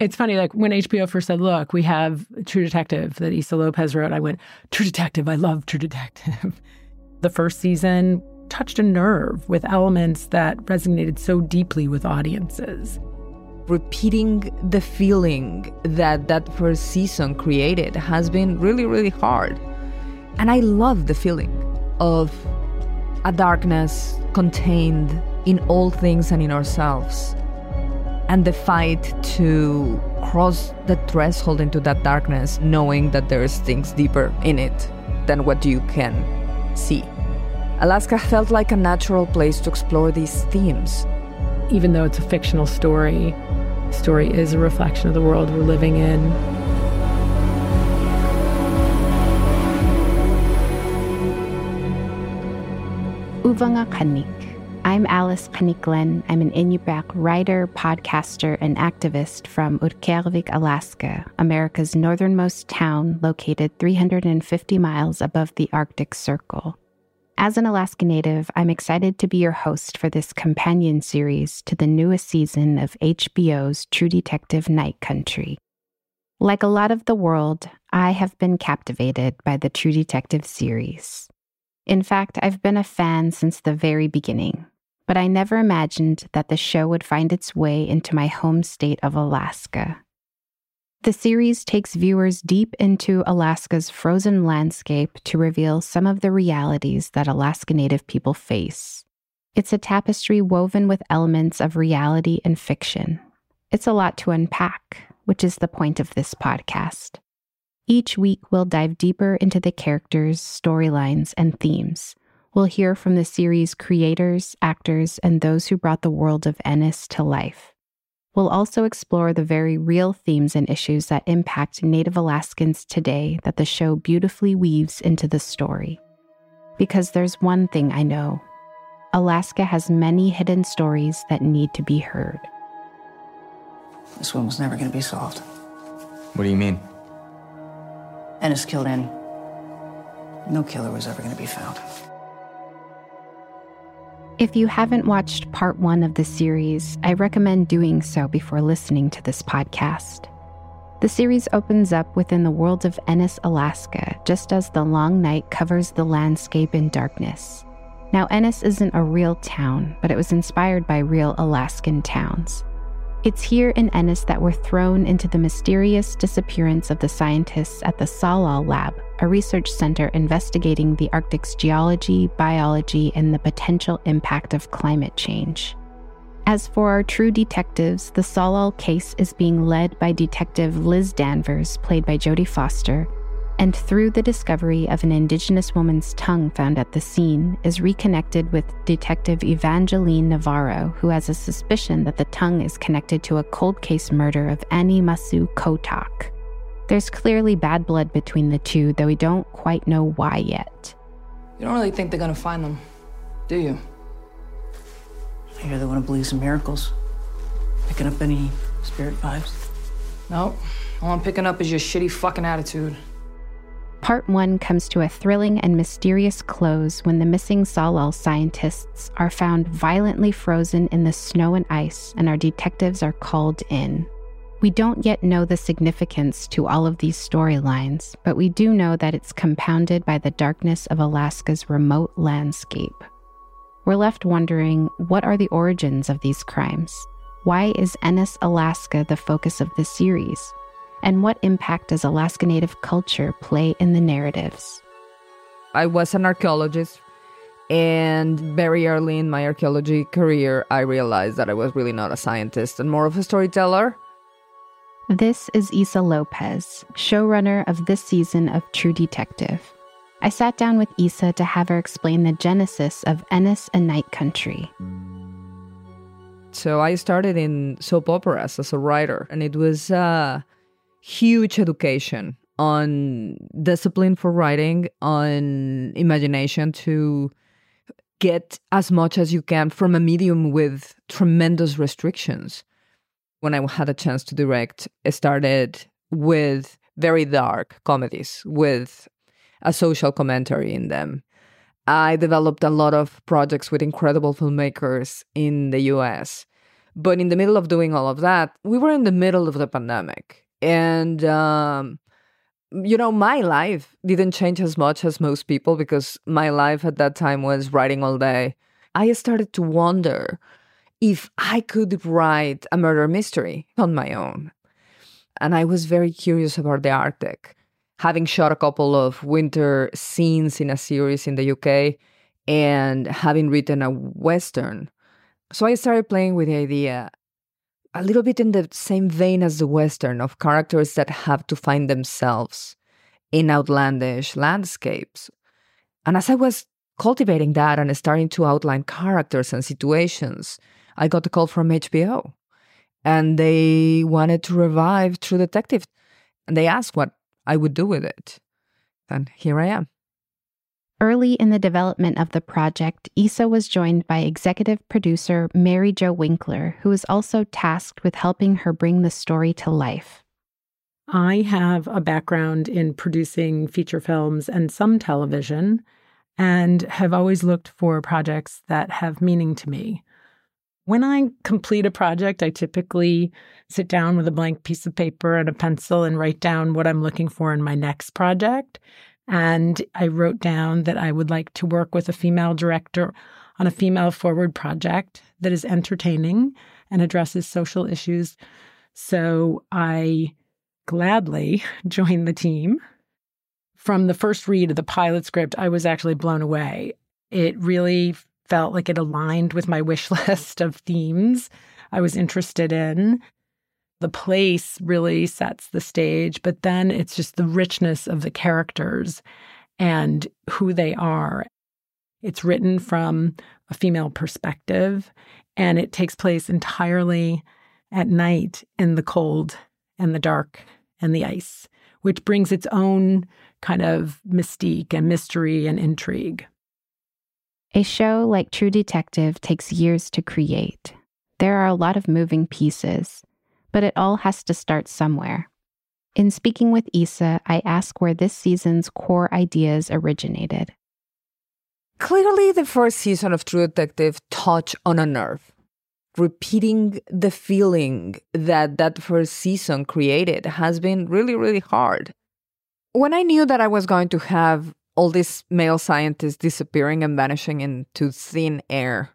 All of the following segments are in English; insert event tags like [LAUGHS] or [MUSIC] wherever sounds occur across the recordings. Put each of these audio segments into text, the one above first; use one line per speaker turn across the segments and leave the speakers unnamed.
It's funny, like when HBO first said, look, we have True Detective that Issa Lopez wrote, I went, True Detective, I love True Detective. [LAUGHS] the first season touched a nerve with elements that resonated so deeply with audiences.
Repeating the feeling that that first season created has been really, really hard. And I love the feeling of a darkness contained in all things and in ourselves and the fight to cross the threshold into that darkness, knowing that there's things deeper in it than what you can see. Alaska felt like a natural place to explore these themes.
Even though it's a fictional story, the story is a reflection of the world we're living in.
Uvanga Qannik. I'm Alice Qannik Glenn. I'm an Inupiaq writer, podcaster, and activist from Utqiagvik, Alaska, America's northernmost town located 350 miles above the Arctic Circle. As an Alaska native, I'm excited to be your host for this companion series to the newest season of HBO's True Detective Night Country. Like a lot of the world, I have been captivated by the True Detective series. In fact, I've been a fan since the very beginning, but I never imagined that the show would find its way into my home state of Alaska. The series takes viewers deep into Alaska's frozen landscape to reveal some of the realities that Alaska Native people face. It's a tapestry woven with elements of reality and fiction. It's a lot to unpack, which is the point of this podcast. Each week, we'll dive deeper into the characters, storylines, and themes. We'll hear from the series' creators, actors, and those who brought the world of Ennis to life. We'll also explore the very real themes and issues that impact Native Alaskans today that the show beautifully weaves into the story. Because there's one thing I know Alaska has many hidden stories that need to be heard.
This one was never going to be solved.
What do you mean?
Ennis killed Annie. No killer was ever going to be found.
If you haven't watched part one of the series, I recommend doing so before listening to this podcast. The series opens up within the world of Ennis, Alaska, just as the long night covers the landscape in darkness. Now, Ennis isn't a real town, but it was inspired by real Alaskan towns. It's here in Ennis that we're thrown into the mysterious disappearance of the scientists at the Tsalal Lab, a research center investigating the Arctic's geology, biology, and the potential impact of climate change. As for our true detectives, the Tsalal case is being led by Detective Liz Danvers, played by Jodie Foster, and through the discovery of an Indigenous woman's tongue found at the scene, is reconnected with Detective Evangeline Navarro, who has a suspicion that the tongue is connected to a cold case murder of Annie Masu Kotak. There's clearly bad blood between the two, though we don't quite know why yet.
You don't really think they're gonna find them, do you? I hear they want to believe in miracles. Picking up any spirit vibes? No. All I'm picking up is your shitty fucking attitude.
Part 1 comes to a thrilling and mysterious close when the missing Tsalal scientists are found violently frozen in the snow and ice, and our detectives are called in. We don't yet know the significance to all of these storylines, but we do know that it's compounded by the darkness of Alaska's remote landscape. We're left wondering what are the origins of these crimes? Why is Ennis, Alaska the focus of this series? And what impact does Alaska Native culture play in the narratives?
I was an archaeologist, and very early in my archaeology career, I realized that I was really not a scientist and more of a storyteller.
This is Issa Lopez, showrunner of this season of True Detective. I sat down with Issa to have her explain the genesis of Ennis and Night Country.
So I started in soap operas as a writer, and it was uh, huge education on discipline for writing, on imagination to get as much as you can from a medium with tremendous restrictions. When I had a chance to direct, I started with very dark comedies with a social commentary in them. I developed a lot of projects with incredible filmmakers in the US But in the middle of doing all of that, we were in the middle of the pandemic. And, um, you know, my life didn't change as much as most people because my life at that time was writing all day. I started to wonder if I could write a murder mystery on my own. And I was very curious about the Arctic. Having shot a couple of winter scenes in a series in the UK and having written a Western. So I started playing with the idea a little bit in the same vein as the Western of characters that have to find themselves in outlandish landscapes. And as I was cultivating that and starting to outline characters and situations, I got a call from HBO and they wanted to revive True Detective. And they asked what I would do with it. And here I am.
Early in the development of the project, Issa was joined by executive producer Mari Jo Winkler, who was also tasked with helping her bring the story to life.
I have a background in producing feature films and some television, and have always looked for projects that have meaning to me. When I complete a project, I typically sit down with a blank piece of paper and a pencil and write down what I'm looking for in my next project. And I wrote down that I would like to work with a female director on a female forward project that is entertaining and addresses social issues. So I gladly [LAUGHS] joined the team. From the first read of the pilot script, I was actually blown away. It really felt like it aligned with my wish [LAUGHS] list of themes I was interested in. The place really sets the stage, but then it's just the richness of the characters and who they are. It's written from a female perspective, and it takes place entirely at night in the cold and the dark and the ice, which brings its own kind of mystique and mystery and intrigue.
A show like True Detective takes years to create. There are a lot of moving pieces, but it all has to start somewhere. In speaking with Issa, I ask where this season's core ideas originated.
Clearly, the first season of True Detective touched on a nerve. Repeating the feeling that that first season created has been really, really hard. When I knew that I was going to have all these male scientists disappearing and vanishing into thin air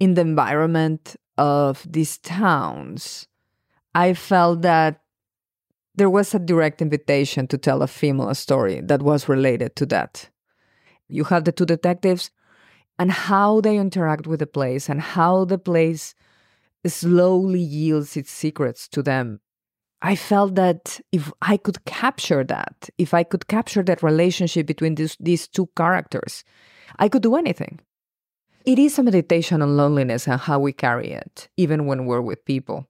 in the environment of these towns, I felt that there was a direct invitation to tell a female story that was related to that. You have the two detectives and how they interact with the place and how the place slowly yields its secrets to them I felt that if I could capture that, if I could capture that relationship between these, these two characters, I could do anything. It is a meditation on loneliness and how we carry it, even when we're with people.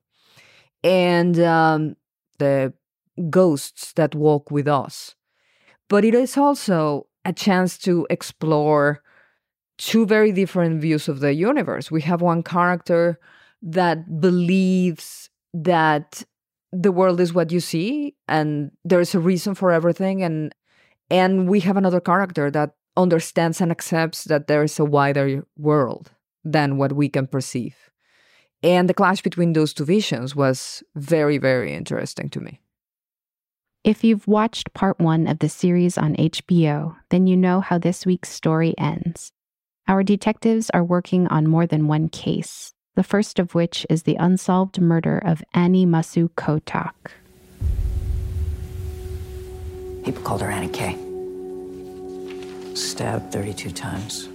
And um, the ghosts that walk with us. But it is also a chance to explore two very different views of the universe. We have one character that believes that the world is what you see and there's a reason for everything and and we have another character that understands and accepts that there is a wider world than what we can perceive and the clash between those two visions was very very interesting to me
if you've watched part one of the series on HBO, then you know how this week's story ends. Our detectives are working on more than one case, the first of which is the unsolved murder of Annie Masu Kotak.
People called her Annie K. Stabbed 32 times.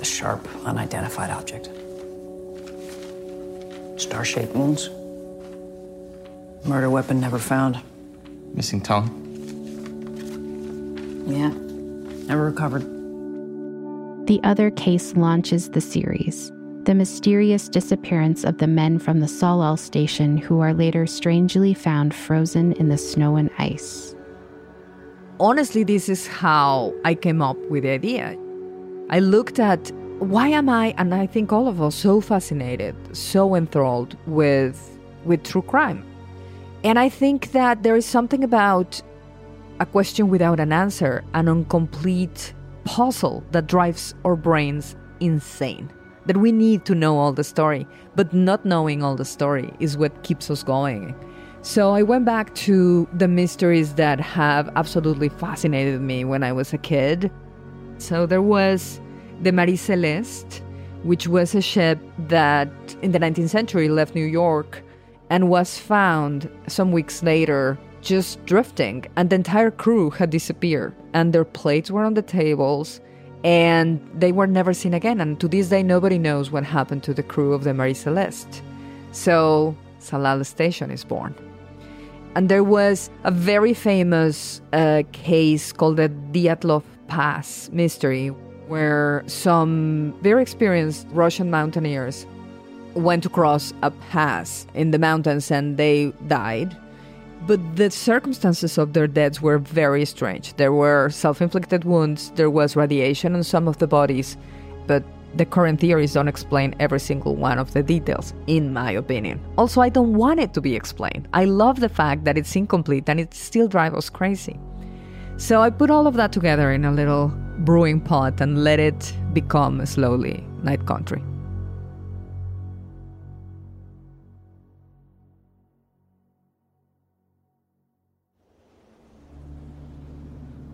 A sharp, unidentified object. Star shaped wounds. Murder weapon never found.
Missing tongue?
Yeah, never recovered.
The other case launches the series the mysterious disappearance of the men from the Tsalal station who are later strangely found frozen in the snow and ice.
Honestly, this is how I came up with the idea. I looked at why am I, and I think all of us, so fascinated, so enthralled with, with true crime. And I think that there is something about a question without an answer, an incomplete puzzle that drives our brains insane that we need to know all the story, but not knowing all the story is what keeps us going. So I went back to the mysteries that have absolutely fascinated me when I was a kid. So there was the Marie Celeste, which was a ship that in the 19th century left New York and was found some weeks later just drifting, and the entire crew had disappeared, and their plates were on the tables, and they were never seen again. And to this day, nobody knows what happened to the crew of the Marie Celeste. So, Tsalal Station is born. And there was a very famous uh, case called the Dyatlov Pass mystery, where some very experienced Russian mountaineers went to cross a pass in the mountains and they died. But the circumstances of their deaths were very strange. There were self inflicted wounds, there was radiation on some of the bodies, but the current theories don't explain every single one of the details, in my opinion. Also, I don't want it to be explained. I love the fact that it's incomplete and it still drives us crazy. So I put all of that together in a little brewing pot and let it become slowly Night Country.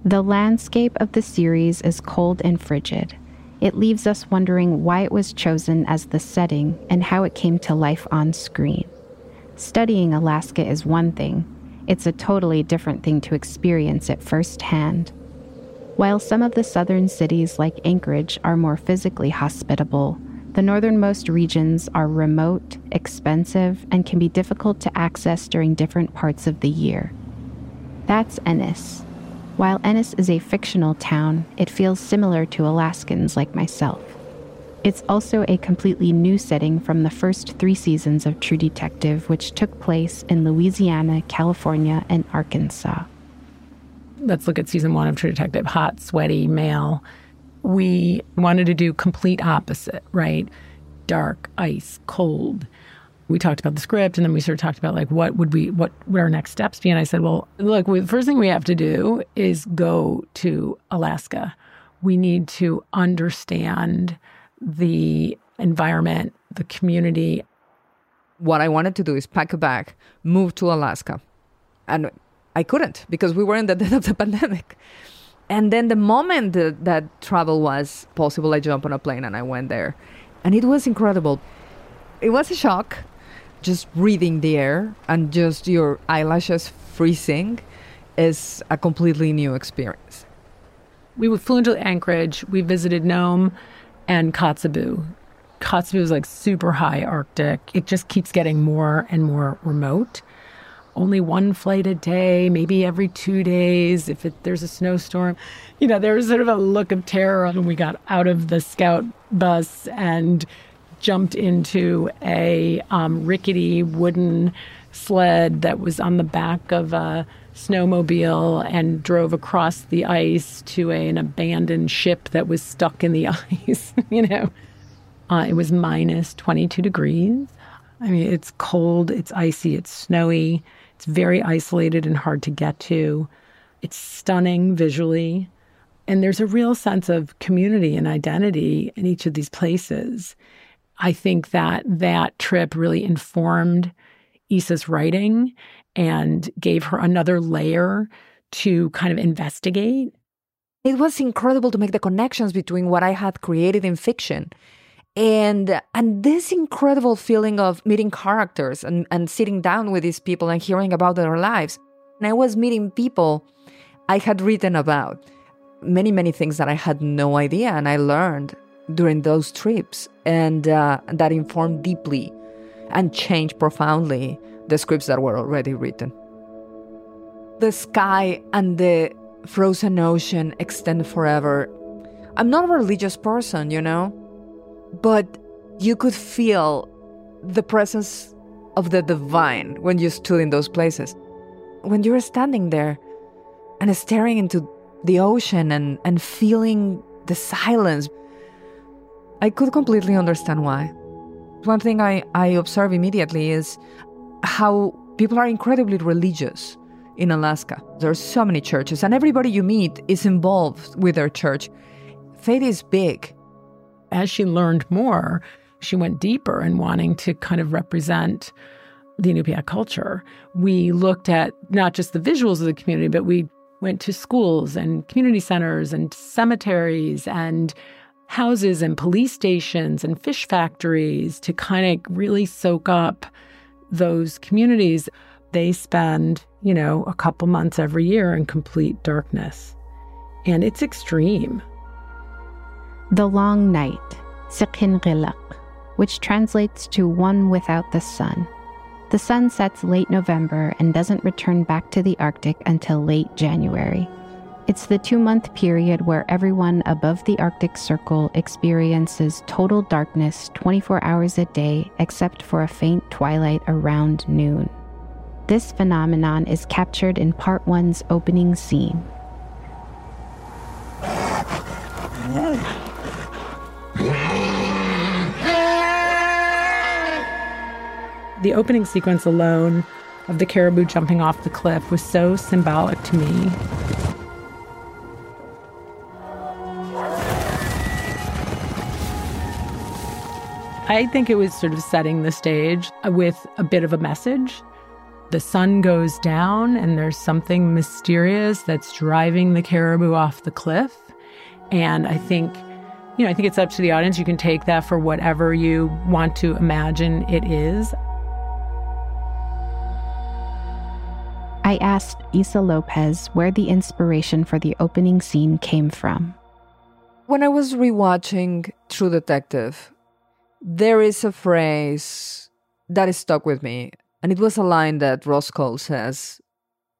The landscape of the series is cold and frigid. It leaves us wondering why it was chosen as the setting and how it came to life on screen. Studying Alaska is one thing, it's a totally different thing to experience it firsthand. While some of the southern cities, like Anchorage, are more physically hospitable, the northernmost regions are remote, expensive, and can be difficult to access during different parts of the year. That's Ennis. While Ennis is a fictional town, it feels similar to Alaskans like myself. It's also a completely new setting from the first three seasons of True Detective, which took place in Louisiana, California, and Arkansas.
Let's look at season one of True Detective. Hot, sweaty, male. We wanted to do complete opposite, right? Dark, ice, cold. We talked about the script and then we sort of talked about like what would we what would our next steps be? And i said well look the first thing we have to do is go to alaska. We need to understand the environment the community.
What i wanted to do is pack a bag move to alaska and i couldn't because we were in the [LAUGHS] dead of the pandemic and then the moment that, that travel was possible i jumped on a plane and i went there and it was incredible it was a shock just breathing the air and just your eyelashes freezing is a completely new experience.
We flew into Anchorage. We visited Nome and Kotzebue. Kotzebue is like super high Arctic. It just keeps getting more and more remote. Only one flight a day, maybe every two days if it, there's a snowstorm. You know, there was sort of a look of terror when we got out of the scout bus and jumped into a um, rickety wooden sled that was on the back of a snowmobile and drove across the ice to a, an abandoned ship that was stuck in the [LAUGHS] ice. you know, uh, it was minus 22 degrees. I mean, it's cold, it's icy, it's snowy, it's very isolated and hard to get to. It's stunning visually. And there's a real sense of community and identity in each of these places. I think that that trip really informed Issa's writing and gave her another layer to kind of investigate.
It was incredible to make the connections between what I had created in fiction and and this incredible feeling of meeting characters and, and sitting down with these people and hearing about their lives. And I was meeting people I had written about. Many, many things that I had no idea and I learned during those trips, and uh, that informed deeply and changed profoundly the scripts that were already written. The sky and the frozen ocean extend forever. I'm not a religious person, you know, but you could feel the presence of the divine when you stood in those places. When you were standing there and staring into the ocean and, and feeling the silence I could completely understand why. One thing I, I observe immediately is how people are incredibly religious in Alaska. There are so many churches, and everybody you meet is involved with their church. Faith is big.
As she learned more, she went deeper in wanting to kind of represent the Inupiaq culture. We looked at not just the visuals of the community, but we went to schools and community centers and cemeteries and houses and police stations and fish factories to kind of really soak up those communities. They spend, you know, a couple months every year in complete darkness. And it's extreme.
The Long Night, Sikin which translates to one without the sun. The sun sets late November and doesn't return back to the Arctic until late January. It's the two month period where everyone above the Arctic Circle experiences total darkness 24 hours a day except for a faint twilight around noon. This phenomenon is captured in Part 1's opening scene.
The opening sequence alone of the caribou jumping off the cliff was so symbolic to me. I think it was sort of setting the stage with a bit of a message. The sun goes down, and there's something mysterious that's driving the caribou off the cliff. And I think, you know, I think it's up to the audience. You can take that for whatever you want to imagine it is.
I asked Issa Lopez where the inspiration for the opening scene came from.
When I was rewatching True Detective, there is a phrase that is stuck with me, and it was a line that Rust Cohle says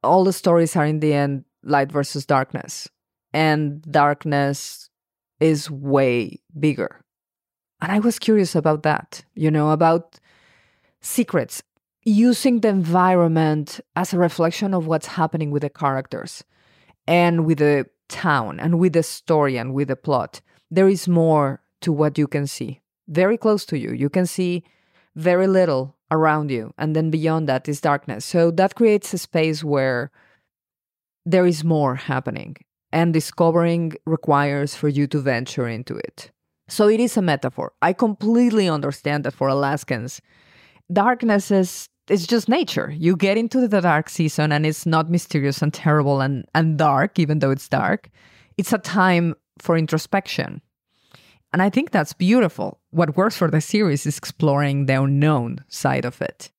All the stories are in the end light versus darkness, and darkness is way bigger. And I was curious about that, you know, about secrets using the environment as a reflection of what's happening with the characters and with the town and with the story and with the plot. There is more to what you can see. Very close to you. You can see very little around you. And then beyond that is darkness. So that creates a space where there is more happening. And discovering requires for you to venture into it. So it is a metaphor. I completely understand that for Alaskans, darkness is it's just nature. You get into the dark season and it's not mysterious and terrible and, and dark, even though it's dark. It's a time for introspection. And I think that's beautiful. What works for the series is exploring the unknown side of it.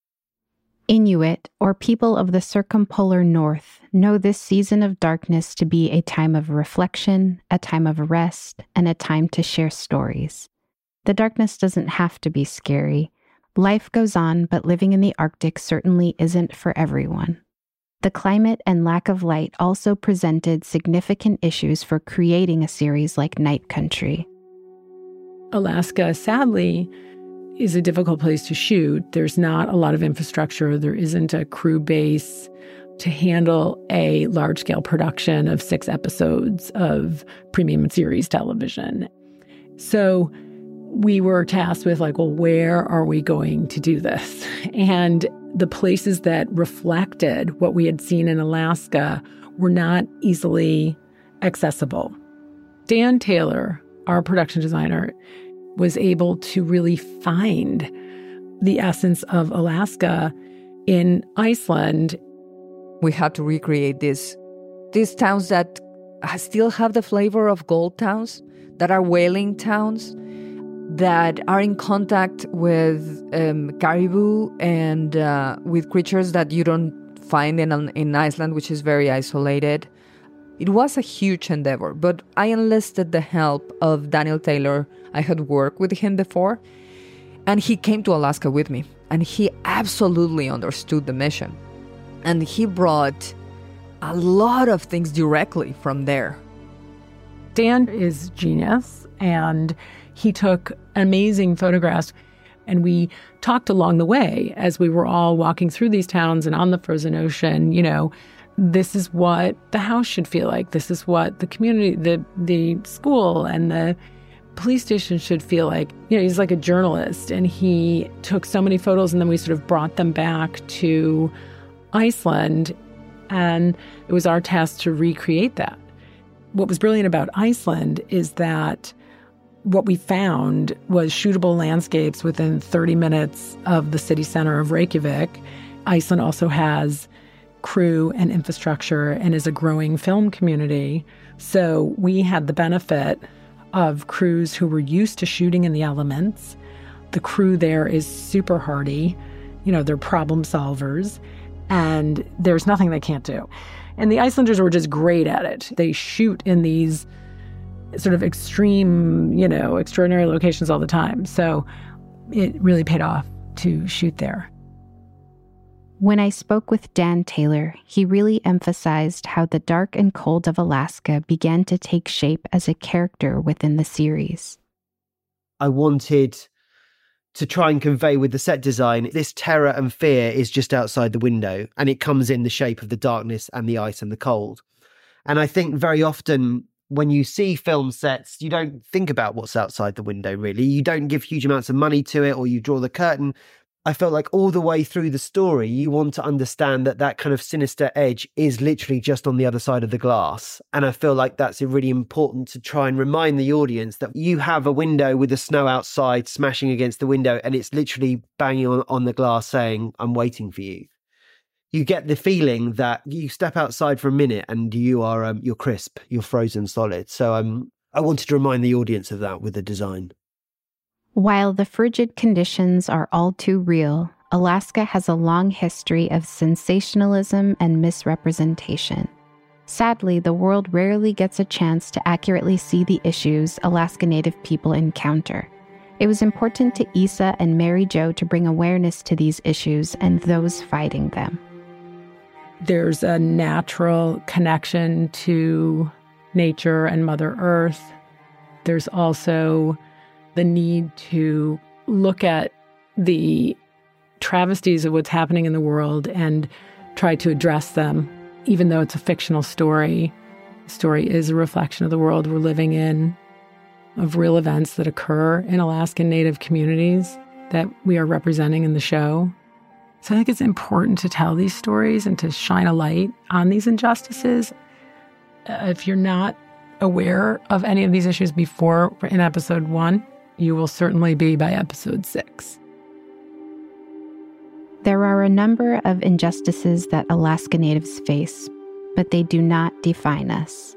Inuit, or people of the circumpolar north, know this season of darkness to be a time of reflection, a time of rest, and a time to share stories. The darkness doesn't have to be scary. Life goes on, but living in the Arctic certainly isn't for everyone. The climate and lack of light also presented significant issues for creating a series like Night Country.
Alaska, sadly, is a difficult place to shoot. There's not a lot of infrastructure, there isn't a crew base to handle a large scale production of six episodes of premium series television. So we were tasked with like, well, where are we going to do this? And the places that reflected what we had seen in Alaska were not easily accessible. Dan Taylor, our production designer, was able to really find the essence of Alaska in Iceland.
We had to recreate this these towns that still have the flavor of gold towns, that are whaling towns, that are in contact with um, caribou and uh, with creatures that you don't find in, in Iceland, which is very isolated. It was a huge endeavor, but I enlisted the help of Daniel Taylor. I had worked with him before, and he came to Alaska with me, and he absolutely understood the mission. And he brought a lot of things directly from there.
Dan is genius, and he took amazing photographs. And we talked along the way as we were all walking through these towns and on the frozen ocean, you know, this is what the house should feel like. This is what the community, the the school and the police station should feel like. You know, he's like a journalist and he took so many photos and then we sort of brought them back to Iceland and it was our task to recreate that. What was brilliant about Iceland is that what we found was shootable landscapes within 30 minutes of the city center of Reykjavik. Iceland also has crew and infrastructure and is a growing film community. So we had the benefit of crews who were used to shooting in the elements. The crew there is super hardy, you know, they're problem solvers, and there's nothing they can't do. And the Icelanders were just great at it. They shoot in these sort of extreme, you know, extraordinary locations all the time. So it really paid off to shoot there.
When I spoke with Dan Taylor, he really emphasized how the dark and cold of Alaska began to take shape as a character within the series.
I wanted to try and convey with the set design this terror and fear is just outside the window and it comes in the shape of the darkness and the ice and the cold. And I think very often when you see film sets, you don't think about what's outside the window, really. You don't give huge amounts of money to it or you draw the curtain. I felt like all the way through the story, you want to understand that that kind of sinister edge is literally just on the other side of the glass. And I feel like that's really important to try and remind the audience that you have a window with the snow outside smashing against the window, and it's literally banging on, on the glass saying, I'm waiting for you. You get the feeling that you step outside for a minute and you are um, you're crisp, you're frozen solid. So um, I wanted to remind the audience of that with the design.
While the frigid conditions are all too real, Alaska has a long history of sensationalism and misrepresentation. Sadly, the world rarely gets a chance to accurately see the issues Alaska Native people encounter. It was important to Issa and Mari Jo to bring awareness to these issues and those fighting them.
There's a natural connection to nature and Mother Earth. There's also the need to look at the travesties of what's happening in the world and try to address them, even though it's a fictional story. The story is a reflection of the world we're living in, of real events that occur in Alaskan Native communities that we are representing in the show. So I think it's important to tell these stories and to shine a light on these injustices. Uh, if you're not aware of any of these issues before in episode one, you will certainly be by episode six.
There are a number of injustices that Alaska Natives face, but they do not define us.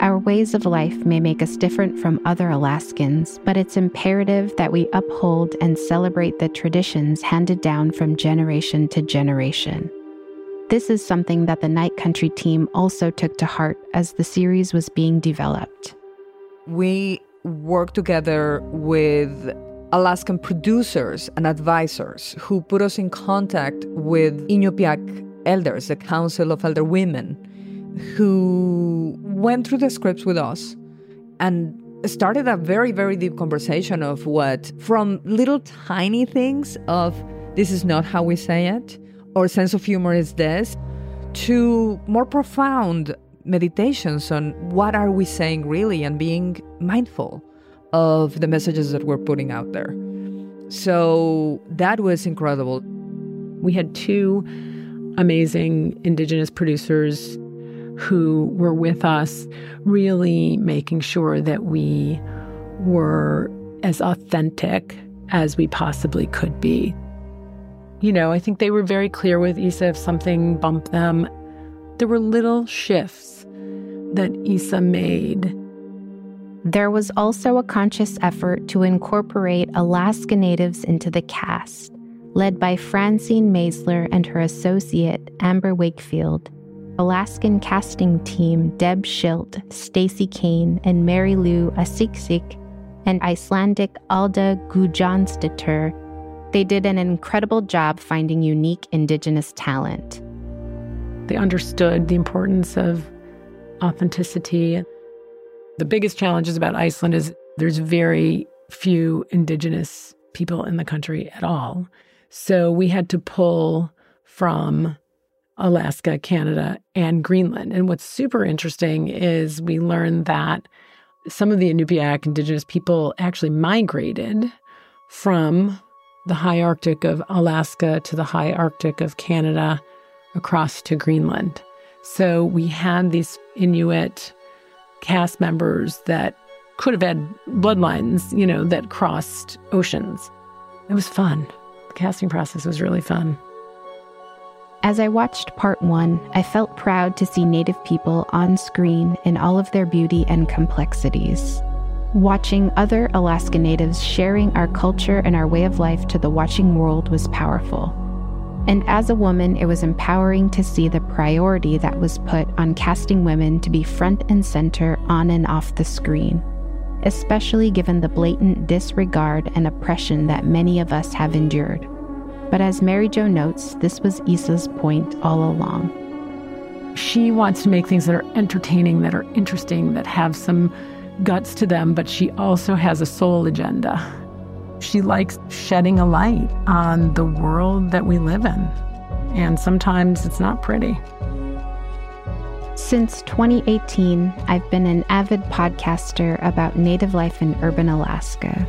Our ways of life may make us different from other Alaskans, but it's imperative that we uphold and celebrate the traditions handed down from generation to generation. This is something that the Night Country team also took to heart as the series was being developed.
We work together with Alaskan producers and advisors who put us in contact with Iñupiaq elders, the Council of Elder Women, who went through the scripts with us and started a very, very deep conversation of what, from little tiny things of this is not how we say it, or sense of humor is this, to more profound meditations on what are we saying really and being mindful of the messages that we're putting out there. So that was incredible.
We had two amazing indigenous producers who were with us, really making sure that we were as authentic as we possibly could be. You know, I think they were very clear with Issa if something bumped them. There were little shifts that Issa made.
There was also a conscious effort to incorporate Alaska Natives into the cast, led by Francine Maisler and her associate, Amber Wakefield. Alaskan casting team Deb Schilt, Stacy Kane, and Mary Lou Asiksik, and Icelandic Alda Gudjonsdottir. They did an incredible job finding unique indigenous talent.
They understood the importance of authenticity. The biggest challenges about Iceland is there's very few indigenous people in the country at all. So we had to pull from Alaska, Canada, and Greenland. And what's super interesting is we learned that some of the Inupiaq indigenous people actually migrated from the high Arctic of Alaska to the high Arctic of Canada across to Greenland. So we had these Inuit cast members that could have had bloodlines, you know, that crossed oceans. It was fun. The casting process was really fun.
As I watched part one, I felt proud to see Native people on screen in all of their beauty and complexities. Watching other Alaska Natives sharing our culture and our way of life to the watching world was powerful. And as a woman, it was empowering to see the priority that was put on casting women to be front and center on and off the screen, especially given the blatant disregard and oppression that many of us have endured. But as Mari Jo notes, this was Issa's point all along.
She wants to make things that are entertaining, that are interesting, that have some guts to them, but she also has a soul agenda. She likes shedding a light on the world that we live in. And sometimes it's not pretty.
Since 2018, I've been an avid podcaster about native life in urban Alaska.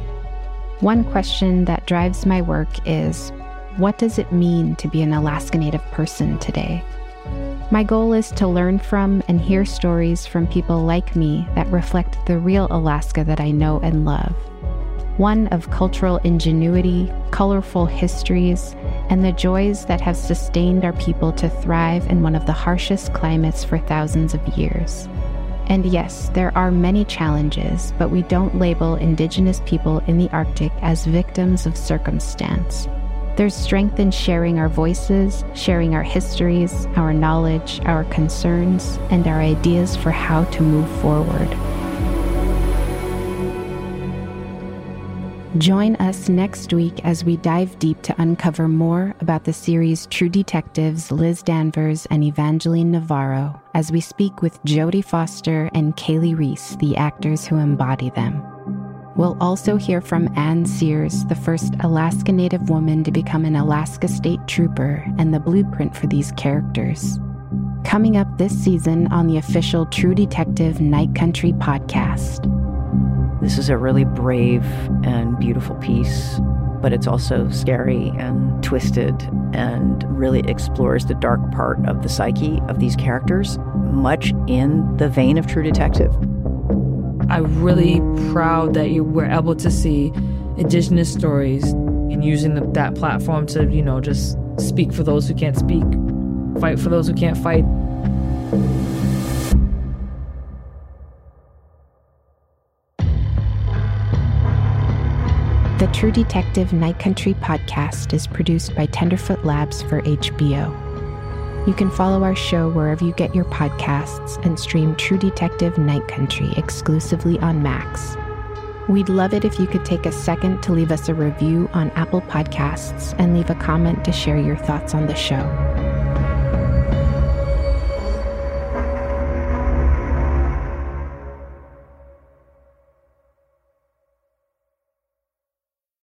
One question that drives my work is what does it mean to be an Alaska Native person today? My goal is to learn from and hear stories from people like me that reflect the real Alaska that I know and love. One of cultural ingenuity, colorful histories, and the joys that have sustained our people to thrive in one of the harshest climates for thousands of years. And yes, there are many challenges, but we don't label Indigenous people in the Arctic as victims of circumstance. There's strength in sharing our voices, sharing our histories, our knowledge, our concerns, and our ideas for how to move forward. Join us next week as we dive deep to uncover more about the series True Detectives Liz Danvers and Evangeline Navarro as we speak with Jodie Foster and Kali Reis, the actors who embody them. We'll also hear from Anne Sears, the first Alaska Native woman to become an Alaska State Trooper, and the blueprint for these characters. Coming up this season on the official True Detective Night Country podcast.
This is a really brave and beautiful piece, but it's also scary and twisted and really explores the dark part of the psyche of these characters, much in the vein of True Detective.
I'm really proud that you were able to see Indigenous stories and using the, that platform to, you know, just speak for those who can't speak, fight for those who can't fight.
True Detective Night Country podcast is produced by Tenderfoot Labs for HBO. You can follow our show wherever you get your podcasts and stream True Detective Night Country exclusively on Max. We'd love it if you could take a second to leave us a review on Apple Podcasts and leave a comment to share your thoughts on the show.